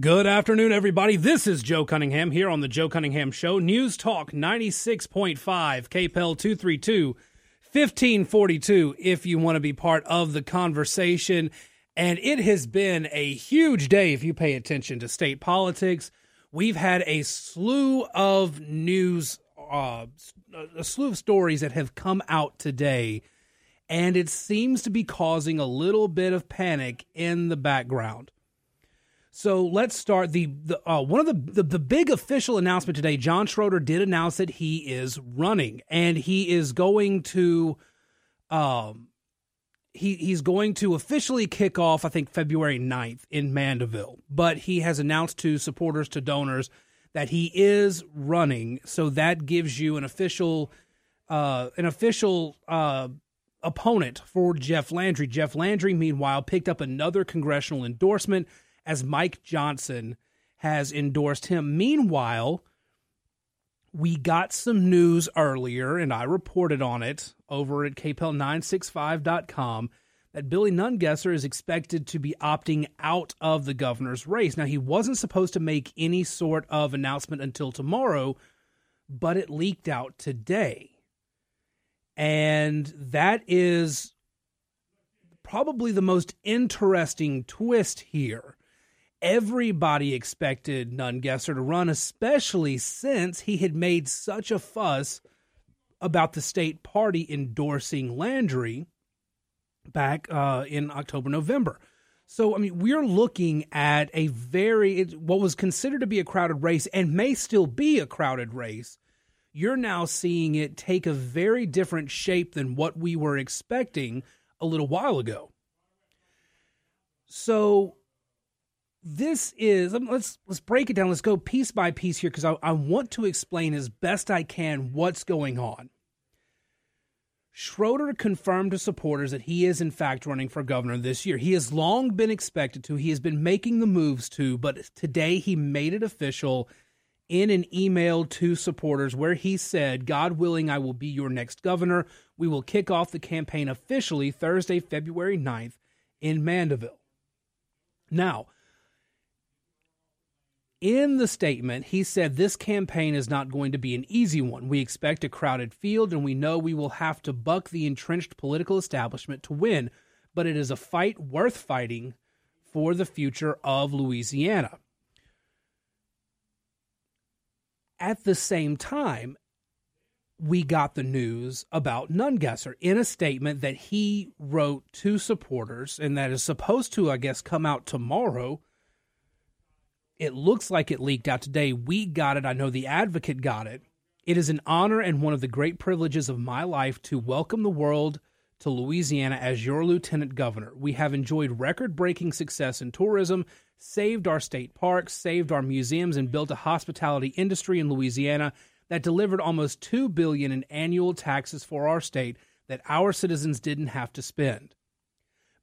Good afternoon, everybody. This is Joe Cunningham here on the Joe Cunningham Show. News Talk 96.5, KPEL 232, 1542, if you want to be part of the conversation. And it has been a huge day if you pay attention to state politics. We've had a slew of news, uh, a slew of stories that have come out today, and it seems to be causing a little bit of panic in the background. So let's start the, the uh, one of the, the the big official announcement today. John Schroeder did announce that he is running, and he is going to, um, he he's going to officially kick off. I think February 9th in Mandeville, but he has announced to supporters to donors that he is running. So that gives you an official, uh, an official uh, opponent for Jeff Landry. Jeff Landry, meanwhile, picked up another congressional endorsement as Mike Johnson has endorsed him. Meanwhile, we got some news earlier, and I reported on it over at kpel965.com that Billy Nungesser is expected to be opting out of the governor's race. Now, he wasn't supposed to make any sort of announcement until tomorrow, but it leaked out today. And that is probably the most interesting twist here everybody expected Nungesser to run, especially since he had made such a fuss about the state party endorsing Landry back uh, in October, November. So, I mean, we're looking at a very, what was considered to be a crowded race and may still be a crowded race. You're now seeing it take a very different shape than what we were expecting a little while ago. So, this is um, let's let's break it down. Let's go piece by piece here because I, I want to explain as best I can what's going on. Schroeder confirmed to supporters that he is in fact running for governor this year. He has long been expected to. He has been making the moves to, but today he made it official in an email to supporters where he said, God willing, I will be your next governor. We will kick off the campaign officially Thursday, February 9th in Mandeville. Now, in the statement, he said this campaign is not going to be an easy one. We expect a crowded field, and we know we will have to buck the entrenched political establishment to win, but it is a fight worth fighting for the future of Louisiana. At the same time, we got the news about Nungesser in a statement that he wrote to supporters, and that is supposed to, I guess, come out tomorrow it looks like it leaked out today. We got it. I know the advocate got it. It is an honor and one of the great privileges of my life to welcome the world to Louisiana as your lieutenant governor. We have enjoyed record breaking success in tourism, saved our state parks, saved our museums, and built a hospitality industry in Louisiana that delivered almost 2 billion in annual taxes for our state that our citizens didn't have to spend.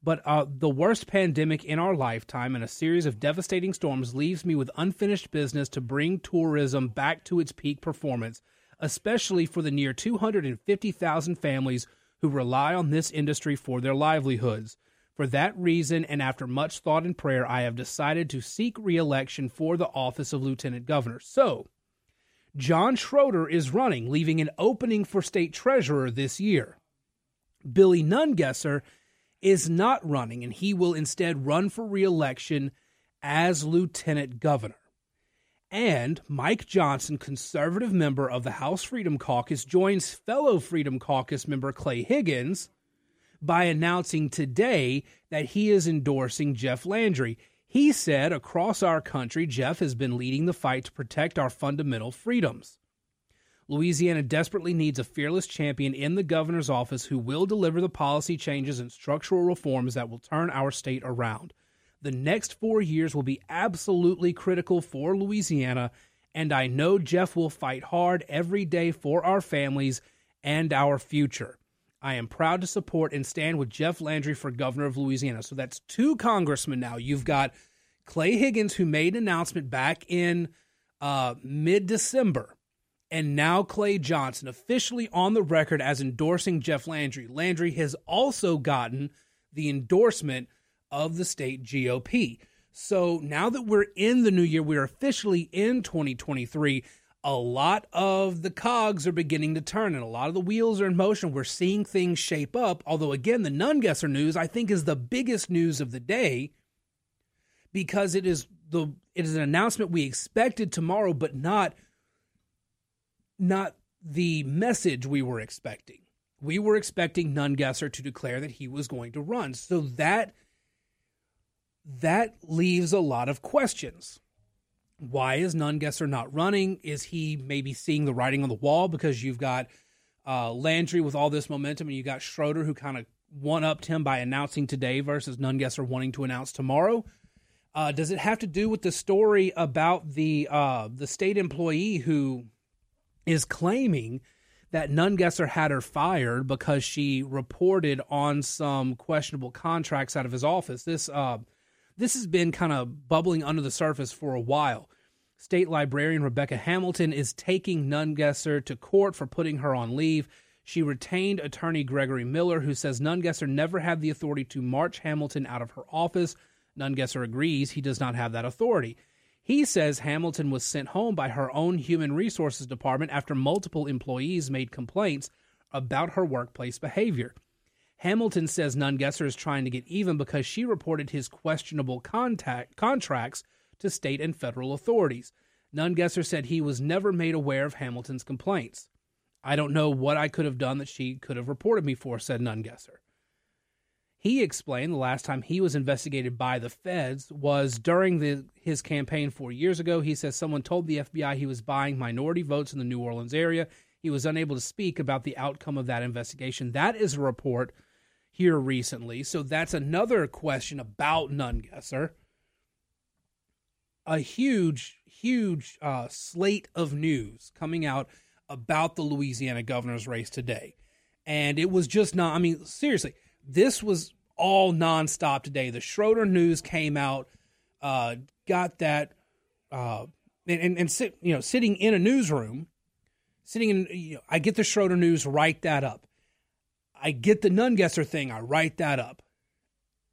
But uh, the worst pandemic in our lifetime and a series of devastating storms leaves me with unfinished business to bring tourism back to its peak performance, especially for the near 250,000 families who rely on this industry for their livelihoods. For that reason, and after much thought and prayer, I have decided to seek reelection for the office of Lieutenant Governor. So, John Schroeder is running, leaving an opening for state treasurer this year. Billy Nungesser is not running, and he will instead run for reelection as lieutenant governor. And Mike Johnson, conservative member of the House Freedom Caucus, joins fellow Freedom Caucus member Clay Higgins by announcing today that he is endorsing Jeff Landry. He said across our country, Jeff has been leading the fight to protect our fundamental freedoms. Louisiana desperately needs a fearless champion in the governor's office who will deliver the policy changes and structural reforms that will turn our state around. The next four years will be absolutely critical for Louisiana, and I know Jeff will fight hard every day for our families and our future. I am proud to support and stand with Jeff Landry for governor of Louisiana. So that's two congressmen now. You've got Clay Higgins, who made an announcement back in uh, mid December and now Clay Johnson officially on the record as endorsing Jeff Landry. Landry has also gotten the endorsement of the state GOP. So now that we're in the new year, we're officially in 2023. A lot of the cogs are beginning to turn and a lot of the wheels are in motion. We're seeing things shape up. Although, again, the Nungesser news, I think, is the biggest news of the day because it is the it is an announcement we expected tomorrow, but not not the message we were expecting. We were expecting Nungesser to declare that he was going to run. So that that leaves a lot of questions. Why is Nungesser not running? Is he maybe seeing the writing on the wall because you've got uh, Landry with all this momentum and you got Schroeder who kind of one upped him by announcing today versus Nungesser wanting to announce tomorrow? Uh, does it have to do with the story about the uh, the state employee who is claiming that Nungesser had her fired because she reported on some questionable contracts out of his office? This uh, this has been kind of bubbling under the surface for a while. State librarian Rebecca Hamilton is taking Nungesser to court for putting her on leave. She retained attorney Gregory Miller, who says Nungesser never had the authority to march Hamilton out of her office Nungesser agrees he does not have that authority. He says Hamilton was sent home by her own human resources department after multiple employees made complaints about her workplace behavior. Hamilton says Nungesser is trying to get even because she reported his questionable contact, contracts to state and federal authorities. Nungesser said he was never made aware of Hamilton's complaints. I don't know what I could have done that she could have reported me for, said Nungesser. He explained the last time he was investigated by the feds was during the, his campaign four years ago. He says someone told the FBI he was buying minority votes in the New Orleans area. He was unable to speak about the outcome of that investigation. That is a report here recently. So that's another question about Nungesser. A huge, huge uh, slate of news coming out about the Louisiana governor's race today. And it was just not, I mean, seriously this was all nonstop today. The Schroeder news came out, uh, got that, uh, and, and, and sit, you know, sitting in a newsroom, sitting in, you know, I get the Schroeder news, write that up. I get the Nungesser thing, I write that up.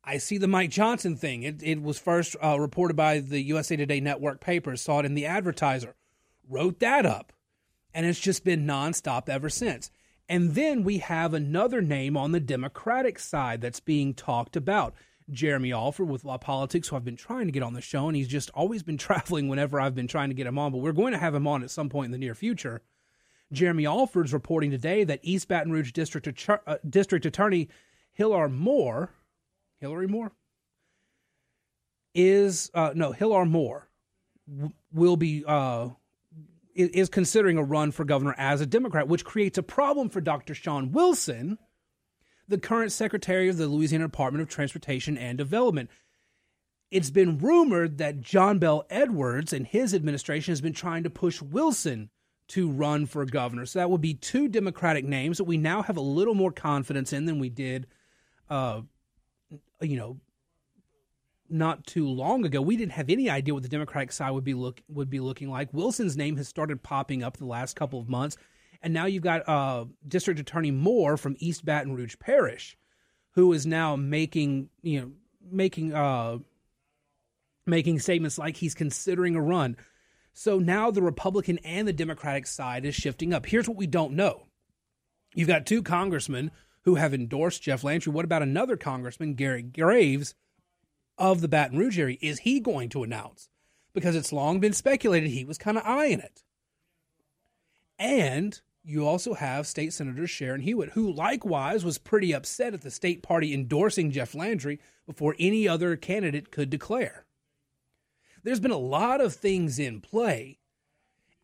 I see the Mike Johnson thing. It, it was first uh, reported by the USA Today network papers, saw it in the advertiser, wrote that up. And it's just been nonstop ever since. And then we have another name on the Democratic side that's being talked about. Jeremy Alford with LaPolitics, who I've been trying to get on the show, and he's just always been traveling whenever I've been trying to get him on, but we're going to have him on at some point in the near future. Jeremy Alford's reporting today that East Baton Rouge District, uh, District Attorney Hillary Moore, Hillary Moore, is uh, no Hillary Moore w- will be uh, is considering a run for governor as a Democrat, which creates a problem for Dr. Shawn Wilson, the current secretary of the Louisiana Department of Transportation and Development. It's been rumored that John Bell Edwards and his administration has been trying to push Wilson to run for governor. So that would be two Democratic names that we now have a little more confidence in than we did, uh, you know, not too long ago, we didn't have any idea what the Democratic side would be look would be looking like. Wilson's name has started popping up the last couple of months, and now you've got uh, District Attorney Moore from East Baton Rouge Parish, who is now making you know making uh, making statements like he's considering a run. So now the Republican and the Democratic side is shifting up. Here's what we don't know: you've got two congressmen who have endorsed Jeff Landry. What about another congressman, Garret Graves? Of the Baton Rouge area is he going to announce? Because it's long been speculated he was kind of eyeing it. And you also have State Senator Sharon Hewitt, who likewise was pretty upset at the state party endorsing Jeff Landry before any other candidate could declare. There's been a lot of things in play,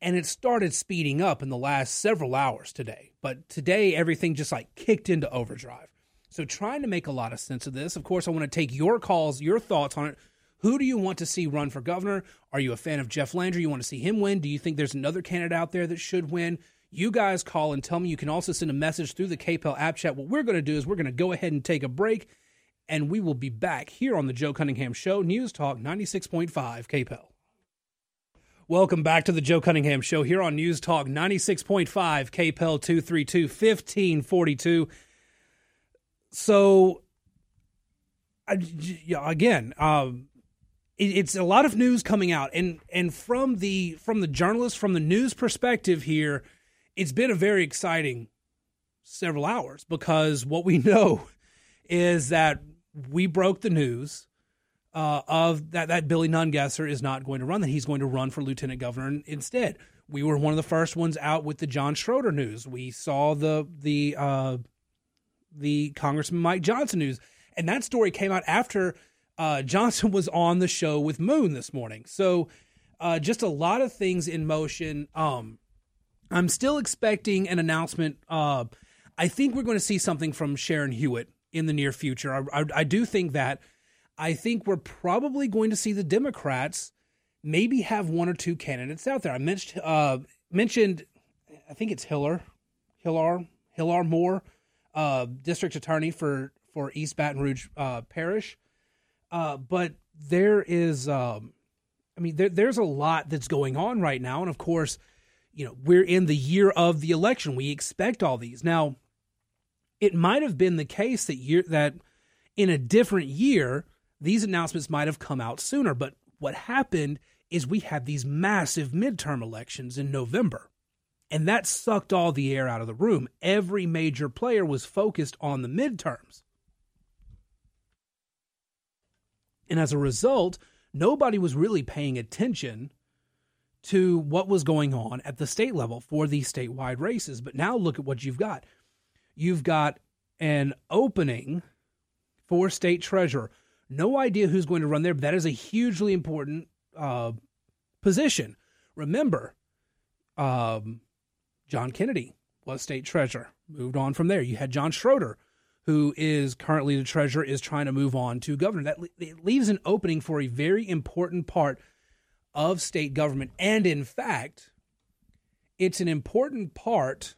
and it started speeding up in the last several hours today. But today, everything just like kicked into overdrive. So, trying to make a lot of sense of this. Of course, I want to take your calls, your thoughts on it. Who do you want to see run for governor? Are you a fan of Jeff Landry? You want to see him win? Do you think there's another candidate out there that should win? You guys call and tell me. You can also send a message through the KPEL app chat. What we're going to do is we're going to go ahead and take a break, and we will be back here on the Joe Cunningham Show, News Talk 96.5 KPEL. Welcome back to the Joe Cunningham Show here on News Talk 96.5 KPEL 232 1542 so again, um, it's a lot of news coming out, and and from the from the journalist from the news perspective here, it's been a very exciting several hours because what we know is that we broke the news uh, of that that Billy Nungesser is not going to run; that he's going to run for lieutenant governor instead. We were one of the first ones out with the John Schroeder news. We saw the the uh, the Congressman Mike Johnson news, and that story came out after uh, Johnson was on the show with Moon this morning. So, uh, just a lot of things in motion. Um, I'm still expecting an announcement. Uh, I think we're going to see something from Sharon Hewitt in the near future. I, I, I do think that. I think we're probably going to see the Democrats maybe have one or two candidates out there. I mentioned uh, mentioned, I think it's Hiller, Hillar, Hillar Moore, uh, district attorney for for East Baton Rouge uh, Parish. Uh, but there is, um, I mean, there, there's a lot that's going on right now, and of course, you know, we're in the year of the election. We expect all these now. It might have been the case that year that in a different year these announcements might have come out sooner, but what happened is we had these massive midterm elections in November. And that sucked all the air out of the room. Every major player was focused on the midterms. And as a result, nobody was really paying attention to what was going on at the state level for these statewide races. But now look at what you've got. You've got an opening for state treasurer. No idea who's going to run there, but that is a hugely important uh, position. Remember, um, John Kennedy was state treasurer, moved on from there. You had John Schroeder, who is currently the treasurer, is trying to move on to governor. That it leaves an opening for a very important part of state government. And in fact, it's an important part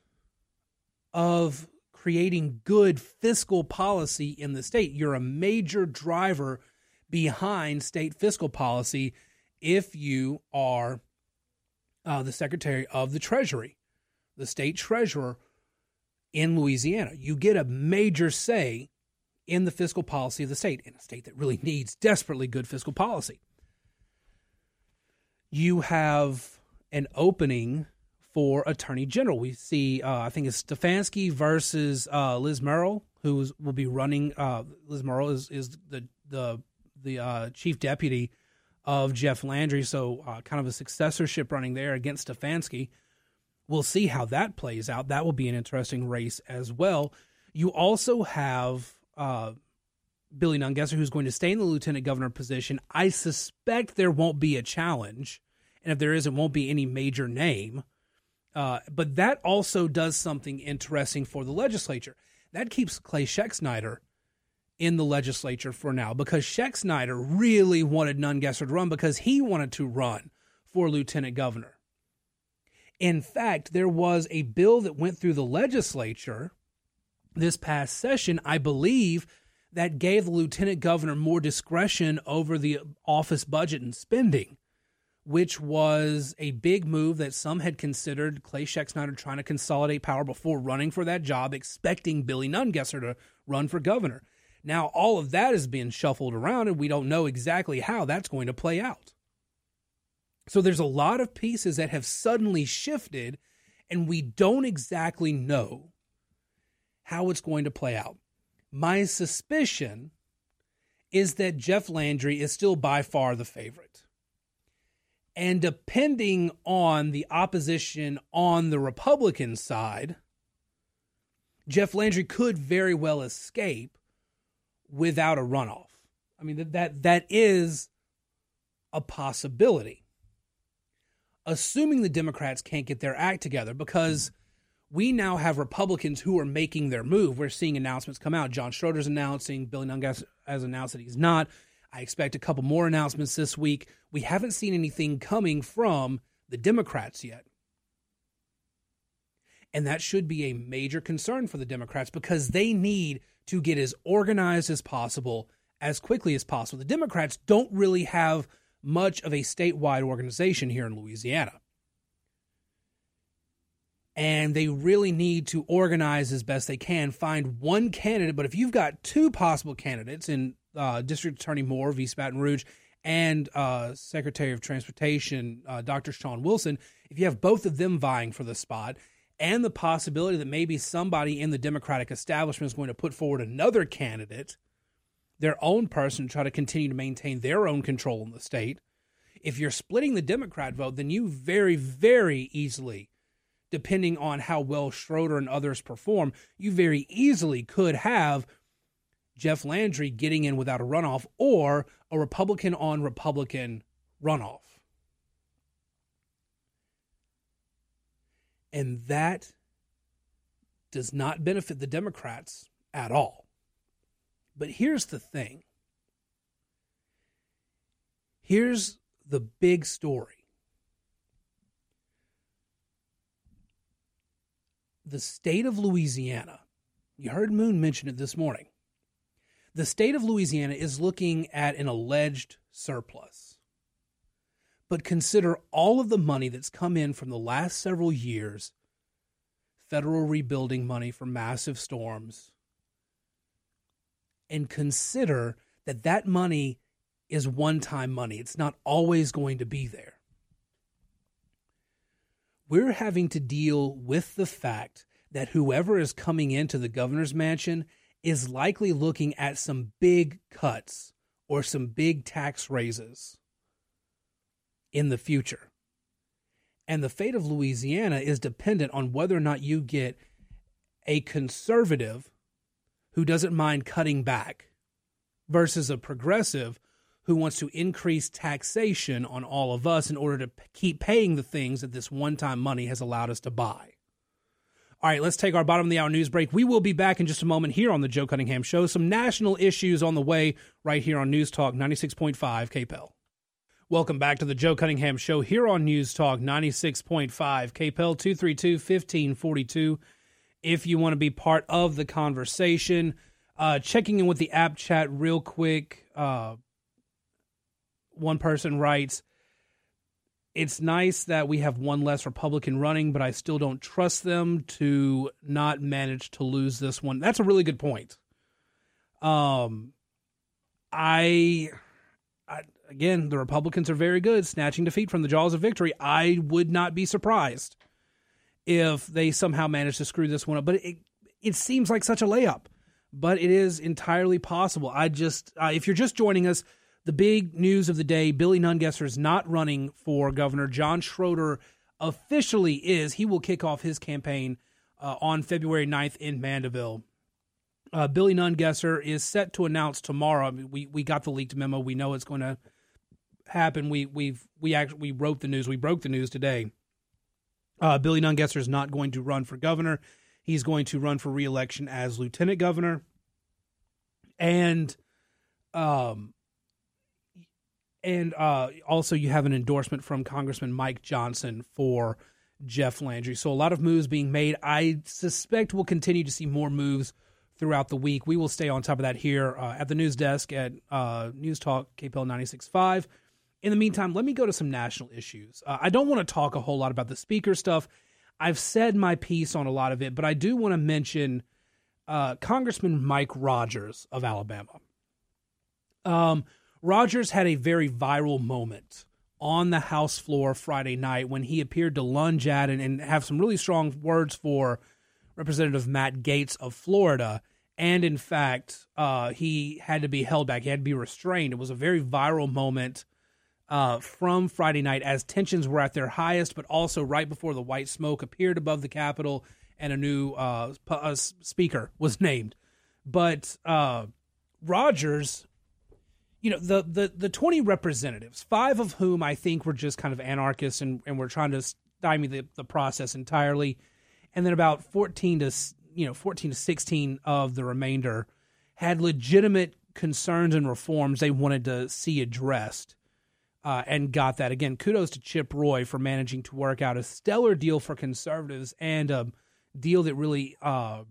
of creating good fiscal policy in the state. You're a major driver behind state fiscal policy if you are uh, the Secretary of the Treasury, the state treasurer in Louisiana. You get a major say in the fiscal policy of the state, in a state that really needs desperately good fiscal policy. You have an opening for Attorney General. We see, uh, I think it's Stefanski versus uh, Liz Murrill, who will be running. Uh, Liz Murrill is, is the the the uh, chief deputy of Jeff Landry, so uh, kind of a successorship running there against Stefanski. We'll see how that plays out. That will be an interesting race as well. You also have uh, Billy Nungesser, who's going to stay in the lieutenant governor position. I suspect there won't be a challenge, and if there is, it won't be any major name. Uh, but that also does something interesting for the legislature. That keeps Clay Schexnayder in the legislature for now because Schexnayder really wanted Nungesser to run because he wanted to run for lieutenant governor. In fact, there was a bill that went through the legislature this past session, I believe, that gave the lieutenant governor more discretion over the office budget and spending, which was a big move that some had considered Clay Schexnayder trying to consolidate power before running for that job, expecting Billy Nungesser to run for governor. Now, all of that is being shuffled around, and we don't know exactly how that's going to play out. So there's a lot of pieces that have suddenly shifted, and we don't exactly know how it's going to play out. My suspicion is that Jeff Landry is still by far the favorite. And depending on the opposition on the Republican side, Jeff Landry could very well escape without a runoff. I mean that that, that is a possibility. Assuming the Democrats can't get their act together because we now have Republicans who are making their move. We're seeing announcements come out. John Schroeder's announcing, Billy Nungesser has announced that he's not. I expect a couple more announcements this week. We haven't seen anything coming from the Democrats yet. And that should be a major concern for the Democrats because they need to get as organized as possible as quickly as possible. The Democrats don't really have much of a statewide organization here in Louisiana. And they really need to organize as best they can, find one candidate. But if you've got two possible candidates in uh, District Attorney Moore East Baton Rouge and uh, Secretary of Transportation, uh, Dr. Shawn Wilson, if you have both of them vying for the spot, and the possibility that maybe somebody in the Democratic establishment is going to put forward another candidate, their own person, to try to continue to maintain their own control in the state. If you're splitting the Democrat vote, then you very, very easily, depending on how well Schroeder and others perform, you very easily could have Jeff Landry getting in without a runoff or a Republican on Republican runoff. And that does not benefit the Democrats at all. But here's the thing here's the big story. The state of Louisiana, you heard Moon mention it this morning. The state of Louisiana is looking at an alleged surplus. But consider all of the money that's come in from the last several years federal rebuilding money for massive storms. And consider that that money is one time money, it's not always going to be there. We're having to deal with the fact that whoever is coming into the governor's mansion is likely looking at some big cuts or some big tax raises in the future. And the fate of Louisiana is dependent on whether or not you get a conservative who doesn't mind cutting back versus a progressive who wants to increase taxation on all of us in order to keep paying the things that this one time money has allowed us to buy. All right, let's take our bottom of the hour news break. We will be back in just a moment here on the Joe Cunningham Show. Some national issues on the way right here on News Talk 96.5 KPEL. Welcome back to the Joe Cunningham Show here on News Talk 96.5 KPEL 232 1542. If you want to be part of the conversation, uh, checking in with the app chat real quick. Uh, one person writes, it's nice that we have one less Republican running, but I still don't trust them to not manage to lose this one. That's a really good point. Um, I, I again, the Republicans are very good snatching defeat from the jaws of victory. I would not be surprised if they somehow manage to screw this one up, but it it seems like such a layup. But it is entirely possible. I just, uh, if you're just joining us the big news of the day Billy Nungesser is not running for governor. John Schroeder officially is. He will kick off his campaign uh, on February 9th in Mandeville. Uh, Billy Nungesser is set to announce tomorrow. We we got the leaked memo. We know it's going to happen. We we've we actually we wrote the news. We broke the news today. Uh, Billy Nungesser is not going to run for governor. He's going to run for reelection as lieutenant governor. And um, and uh, also you have an endorsement from Congressman Mike Johnson for Jeff Landry. So a lot of moves being made. I suspect we'll continue to see more moves throughout the week. We will stay on top of that here uh, at the news desk at uh, News Talk KPEL 96.5. In the meantime, let me go to some national issues. Uh, I don't want to talk a whole lot about the speaker stuff. I've said my piece on a lot of it, but I do want to mention uh, Congressman Mike Rogers of Alabama. Um, Rogers had a very viral moment on the House floor Friday night when he appeared to lunge at and, and have some really strong words for Representative Matt Gaetz of Florida. And in fact, uh, he had to be held back. He had to be restrained. It was a very viral moment uh, from Friday night as tensions were at their highest, but also right before the white smoke appeared above the Capitol and a new uh, speaker was named. But uh, Rogers you know the the the 20 representatives five of whom i think were just kind of anarchists and, and were trying to stymie the, the process entirely and then about 14 to you know 14 to 16 of the remainder had legitimate concerns and reforms they wanted to see addressed uh, and got that again kudos to chip roy for managing to work out a stellar deal for conservatives and a deal that really uh,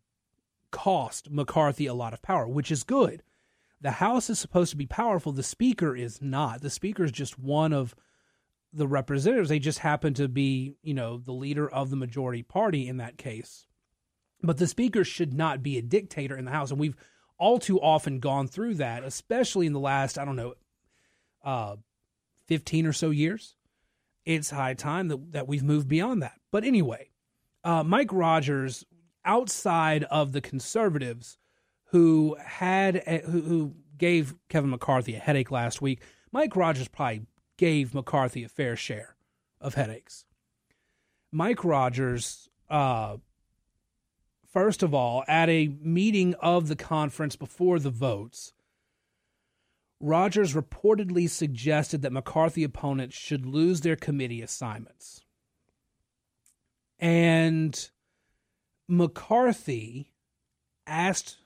cost mccarthy a lot of power which is good the House is supposed to be powerful. The Speaker is not. The Speaker is just one of the representatives. They just happen to be, you know, the leader of the majority party in that case. But the Speaker should not be a dictator in the House. And we've all too often gone through that, especially in the last, I don't know, uh, 15 or so years. It's high time that, that we've moved beyond that. But anyway, uh, Mike Rogers, outside of the conservatives who had a, who, who gave Kevin McCarthy a headache last week, Mike Rogers probably gave McCarthy a fair share of headaches. Mike Rogers, uh, first of all, at a meeting of the conference before the votes, Rogers reportedly suggested that McCarthy opponents should lose their committee assignments. And McCarthy asked,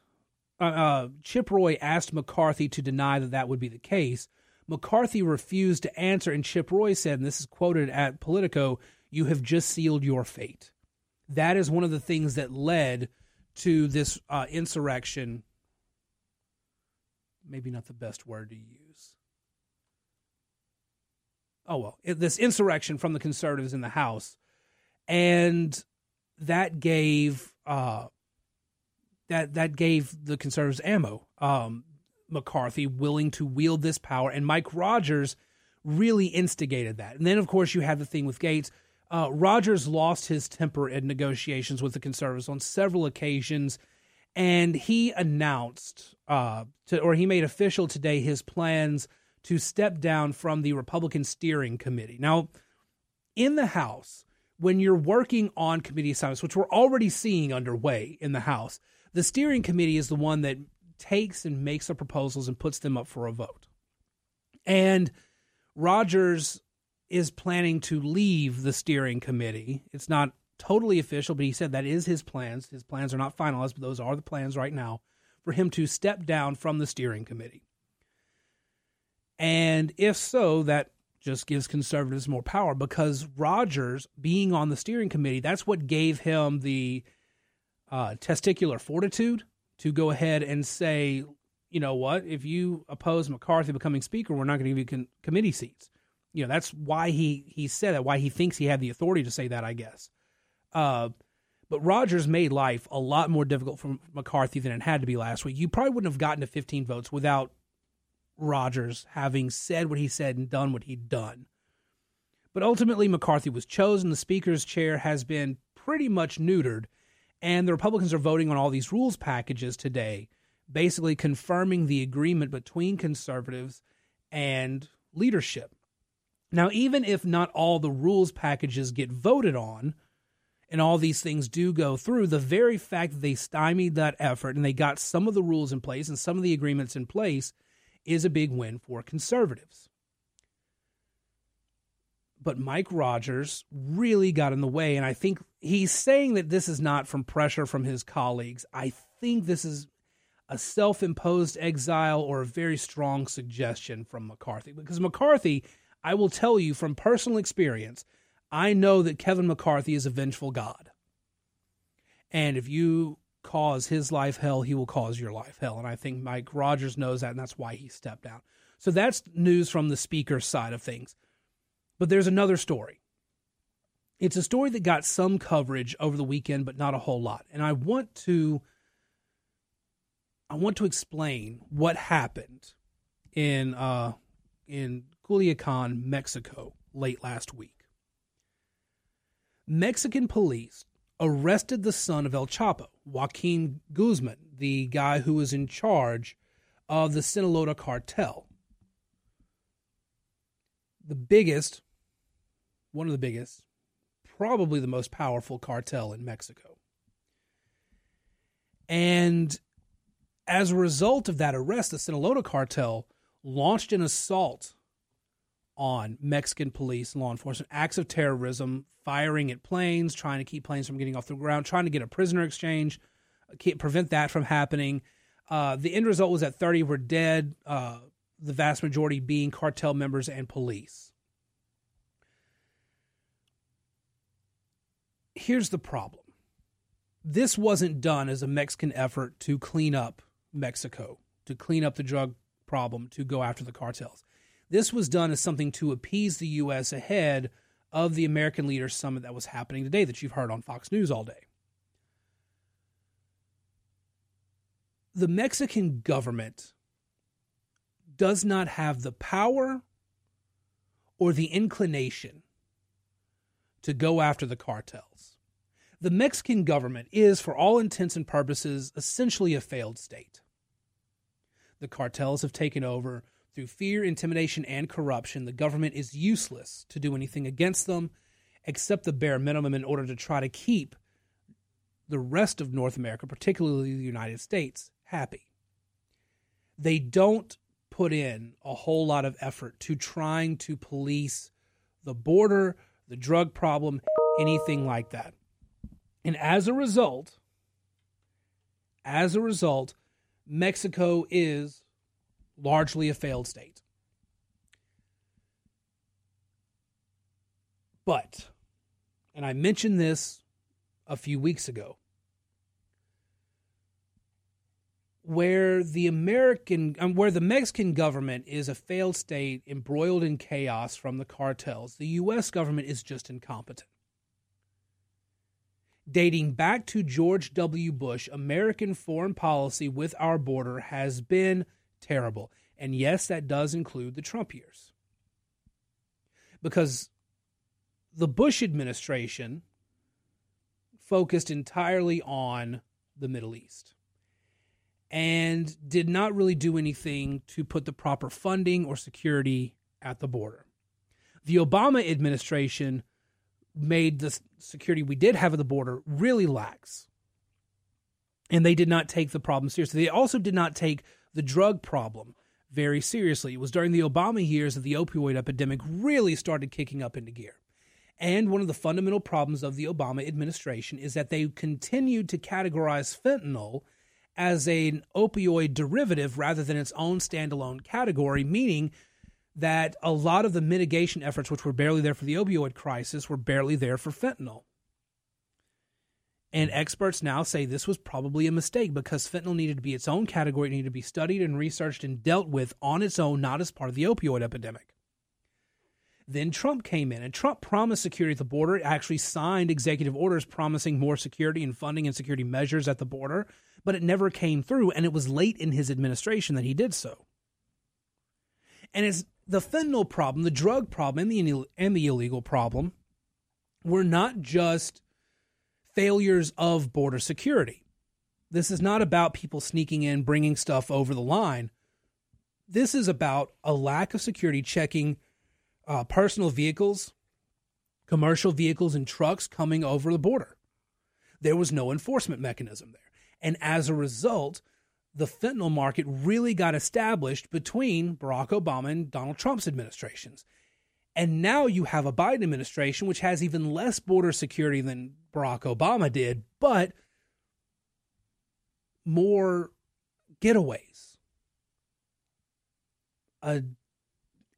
uh, uh, Chip Roy asked McCarthy to deny that that would be the case. McCarthy refused to answer, and Chip Roy said, and this is quoted at Politico, you have just sealed your fate. That is one of the things that led to this uh, insurrection. Maybe not the best word to use. Oh, well, this insurrection from the conservatives in the House. And that gave uh, that that gave the conservatives ammo. Um, McCarthy willing to wield this power, and Mike Rogers really instigated that. And then, of course, you had the thing with Gaetz. Uh, Rogers lost his temper in negotiations with the conservatives on several occasions, and he announced, uh, to, or he made official today, his plans to step down from the Republican Steering Committee. Now, in the House, when you're working on committee assignments, which we're already seeing underway in the House, the steering committee is the one that takes and makes the proposals and puts them up for a vote. And Rogers is planning to leave the steering committee. It's not totally official, but he said that is his plans. His plans are not finalized, but those are the plans right now for him to step down from the steering committee. And if so, that just gives conservatives more power because Rogers being on the steering committee, that's what gave him the uh, testicular fortitude to go ahead and say, you know what, if you oppose McCarthy becoming speaker, we're not going to give you con- committee seats. You know, that's why he, he said that, why he thinks he had the authority to say that, I guess. Uh, but Rogers made life a lot more difficult for McCarthy than it had to be last week. You probably wouldn't have gotten to 15 votes without Rogers having said what he said and done what he'd done. But ultimately, McCarthy was chosen. The Speaker's chair has been pretty much neutered and the Republicans are voting on all these rules packages today, basically confirming the agreement between conservatives and leadership. Now, even if not all the rules packages get voted on, and all these things do go through, the very fact that they stymied that effort and they got some of the rules in place and some of the agreements in place is a big win for conservatives but Mike Rogers really got in the way. And I think he's saying that this is not from pressure from his colleagues. I think this is a self imposed exile or a very strong suggestion from McCarthy. Because McCarthy, I will tell you from personal experience, I know that Kevin McCarthy is a vengeful God. And if you cause his life hell, he will cause your life hell. And I think Mike Rogers knows that, and that's why he stepped down. So that's news from the speaker's side of things. But there's another story. It's a story that got some coverage over the weekend, but not a whole lot. And I want to I want to explain what happened in uh, in Culiacan, Mexico, late last week. Mexican police arrested the son of El Chapo, Joaquin Guzman, the guy who was in charge of the Sinaloa cartel. The biggest one of the biggest, probably the most powerful cartel in Mexico. And as a result of that arrest, the Sinaloa cartel launched an assault on Mexican police and law enforcement, acts of terrorism, firing at planes, trying to keep planes from getting off the ground, trying to get a prisoner exchange, prevent that from happening. Uh, the end result was that 30 were dead, uh, the vast majority being cartel members and police. here's the problem this wasn't done as a Mexican effort to clean up Mexico, to clean up the drug problem, to go after the cartels. This was done as something to appease the U.S. ahead of the American Leaders Summit that was happening today that you've heard on Fox News all day. The Mexican government does not have the power or the inclination to go after the cartels. The Mexican government is, for all intents and purposes, essentially a failed state. The cartels have taken over. Through fear, intimidation, and corruption, the government is useless to do anything against them except the bare minimum in order to try to keep the rest of North America, particularly the United States, happy. They don't put in a whole lot of effort to trying to police the border, the drug problem, anything like that. And as a result, as a result, Mexico is largely a failed state. But, and I mentioned this a few weeks ago, where the American, um, where the Mexican government is a failed state embroiled in chaos from the cartels, the U.S. government is just incompetent. Dating back to George W. Bush, American foreign policy with our border has been terrible. And yes, that does include the Trump years. Because the Bush administration focused entirely on the Middle East and did not really do anything to put the proper funding or security at the border. The Obama administration made the security we did have at the border really lax. And they did not take the problem seriously. They also did not take the drug problem very seriously. It was during the Obama years that the opioid epidemic really started kicking up into gear. And one of the fundamental problems of the Obama administration is that they continued to categorize fentanyl as an opioid derivative rather than its own standalone category, meaning that a lot of the mitigation efforts, which were barely there for the opioid crisis, were barely there for fentanyl. And experts now say this was probably a mistake because fentanyl needed to be its own category, it needed to be studied and researched and dealt with on its own, not as part of the opioid epidemic. Then Trump came in, and Trump promised security at the border, actually signed executive orders promising more security and funding and security measures at the border, but it never came through, and it was late in his administration that he did so. And it's the fentanyl problem, the drug problem, and the, and the illegal problem were not just failures of border security. This is not about people sneaking in, bringing stuff over the line. This is about a lack of security checking uh, personal vehicles, commercial vehicles, and trucks coming over the border. There was no enforcement mechanism there. And as a result, the fentanyl market really got established between Barack Obama and Donald Trump's administrations. And now you have a Biden administration which has even less border security than Barack Obama did, but more getaways. A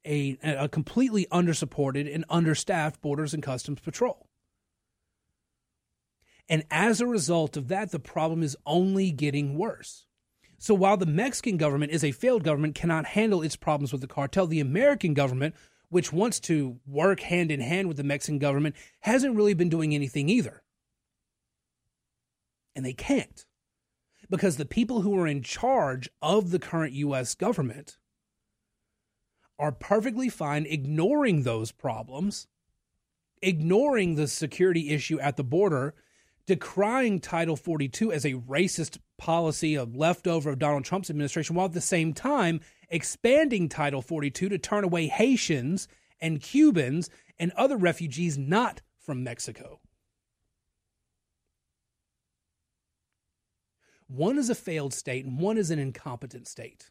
a, a completely undersupported and understaffed Borders and Customs Patrol. And as a result of that, the problem is only getting worse. So while the Mexican government is a failed government, cannot handle its problems with the cartel, the American government, which wants to work hand in hand with the Mexican government, hasn't really been doing anything either. And they can't. Because the people who are in charge of the current U.S. government are perfectly fine ignoring those problems, ignoring the security issue at the border, decrying Title 42 as a racist policy, of leftover of Donald Trump's administration, while at the same time expanding Title 42 to turn away Haitians and Cubans and other refugees not from Mexico. One is a failed state and one is an incompetent state.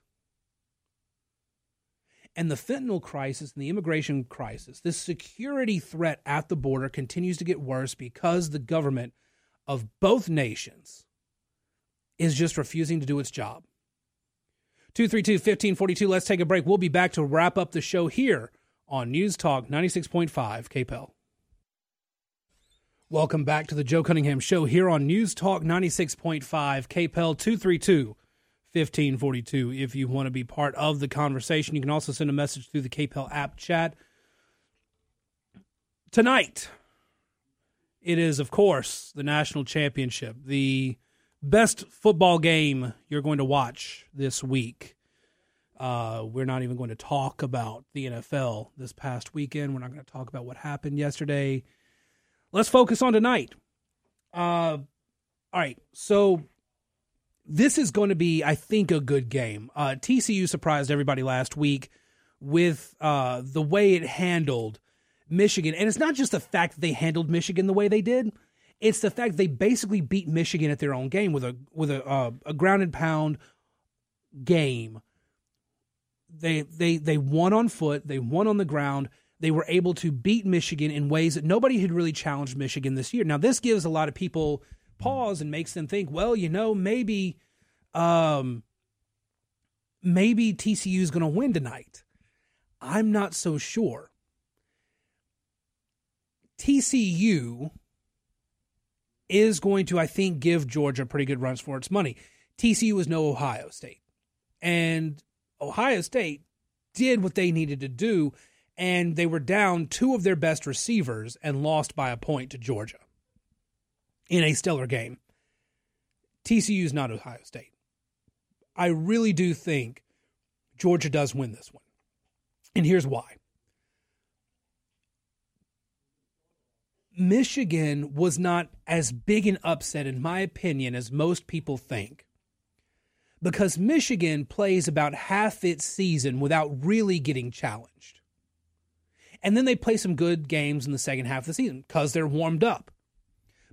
And the fentanyl crisis and the immigration crisis, this security threat at the border continues to get worse because the government of both nations is just refusing to do its job. 232 1542. Let's take a break. We'll be back to wrap up the show here on News Talk 96.5 KPEL. Welcome back to the Joe Cunningham Show here on News Talk 96.5 KPEL 232 1542 if you want to be part of the conversation. You can also send a message through the KPEL app chat. Tonight, it is, of course, the national championship, the best football game you're going to watch this week. Uh, we're not even going to talk about the NFL this past weekend. We're not going to talk about what happened yesterday. Let's focus on tonight. Uh, all right. So this is going to be, I think, a good game. Uh, TCU surprised everybody last week with uh, the way it handled Michigan. And it's not just the fact that they handled Michigan the way they did. It's the fact they basically beat Michigan at their own game with a with a uh, a ground and pound game. They they they won on foot. They won on the ground. They were able to beat Michigan in ways that nobody had really challenged Michigan this year. Now this gives a lot of people pause and makes them think, well, you know, maybe um maybe TCU is going to win tonight. I'm not so sure. TCU is going to, I think, give Georgia pretty good runs for its money. TCU is no Ohio State. And Ohio State did what they needed to do, and they were down two of their best receivers and lost by a point to Georgia in a stellar game. TCU is not Ohio State. I really do think Georgia does win this one. And here's why. Michigan was not as big an upset, in my opinion, as most people think. Because Michigan plays about half its season without really getting challenged. And then they play some good games in the second half of the season because they're warmed up.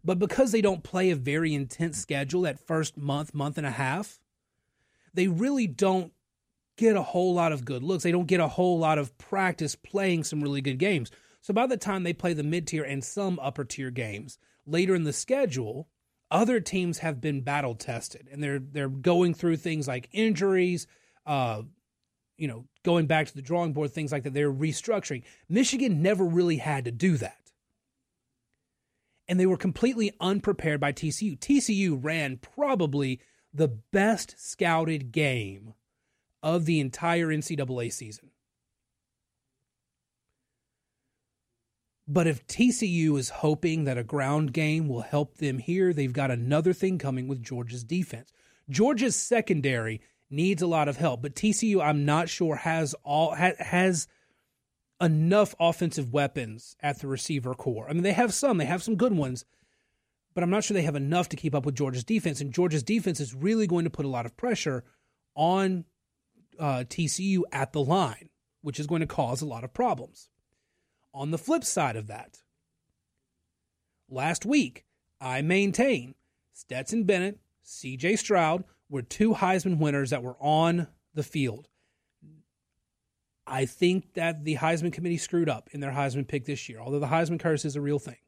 But because they don't play a very intense schedule that first month, month and a half, they really don't get a whole lot of good looks. They don't get a whole lot of practice playing some really good games. So by the time they play the mid tier and some upper tier games later in the schedule, other teams have been battle tested and they're they're going through things like injuries, uh, you know, going back to the drawing board, things like that. They're restructuring. Michigan never really had to do that. And they were completely unprepared by TCU. TCU ran probably the best scouted game of the entire NCAA season. But if TCU is hoping that a ground game will help them here, they've got another thing coming with Georgia's defense. Georgia's secondary needs a lot of help, but TCU I'm not sure has all has enough offensive weapons at the receiver corps. I mean, they have some, they have some good ones, but I'm not sure they have enough to keep up with Georgia's defense. And Georgia's defense is really going to put a lot of pressure on uh, TCU at the line, which is going to cause a lot of problems. On the flip side of that, last week, I maintain Stetson Bennett, CJ Stroud were two Heisman winners that were on the field. I think that the Heisman committee screwed up in their Heisman pick this year, although the Heisman curse is a real thing.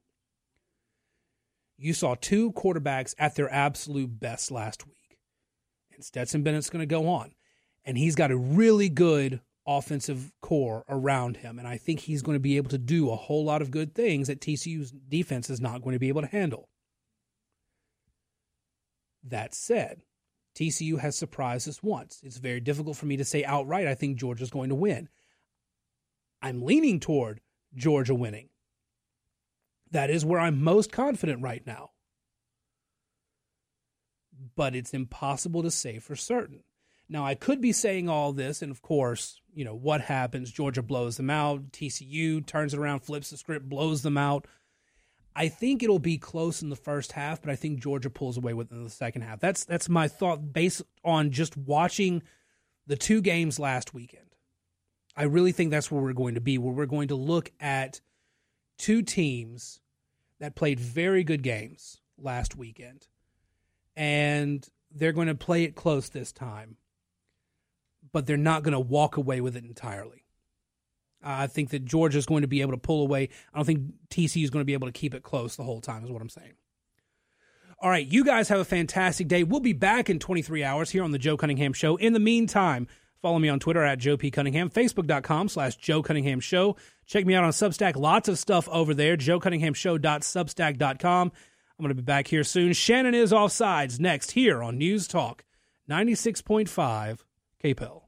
You saw two quarterbacks at their absolute best last week. And Stetson Bennett's going to go on. And he's got a really good offensive core around him. And I think he's going to be able to do a whole lot of good things that TCU's defense is not going to be able to handle. That said, TCU has surprised us once. It's very difficult for me to say outright I think Georgia's going to win. I'm leaning toward Georgia winning. That is where I'm most confident right now. But it's impossible to say for certain. Now, I could be saying all this, and of course, you know, what happens? Georgia blows them out. TCU turns it around, flips the script, blows them out. I think it'll be close in the first half, but I think Georgia pulls away within the second half. That's that's my thought based on just watching the two games last weekend. I really think that's where we're going to be, where we're going to look at two teams that played very good games last weekend. And they're going to play it close this time but they're not going to walk away with it entirely. I think that Georgia is going to be able to pull away. I don't think TCU is going to be able to keep it close the whole time, is what I'm saying. All right, you guys have a fantastic day. We'll be back in 23 hours here on the Joe Cunningham Show. In the meantime, follow me on Twitter at Joe P. Cunningham, Facebook.com slash Joe Cunningham Show. Check me out on Substack. Lots of stuff over there. JoeCunninghamShow.substack.com. I'm going to be back here soon. Shannon is offsides next here on News Talk 96.5 KPEL.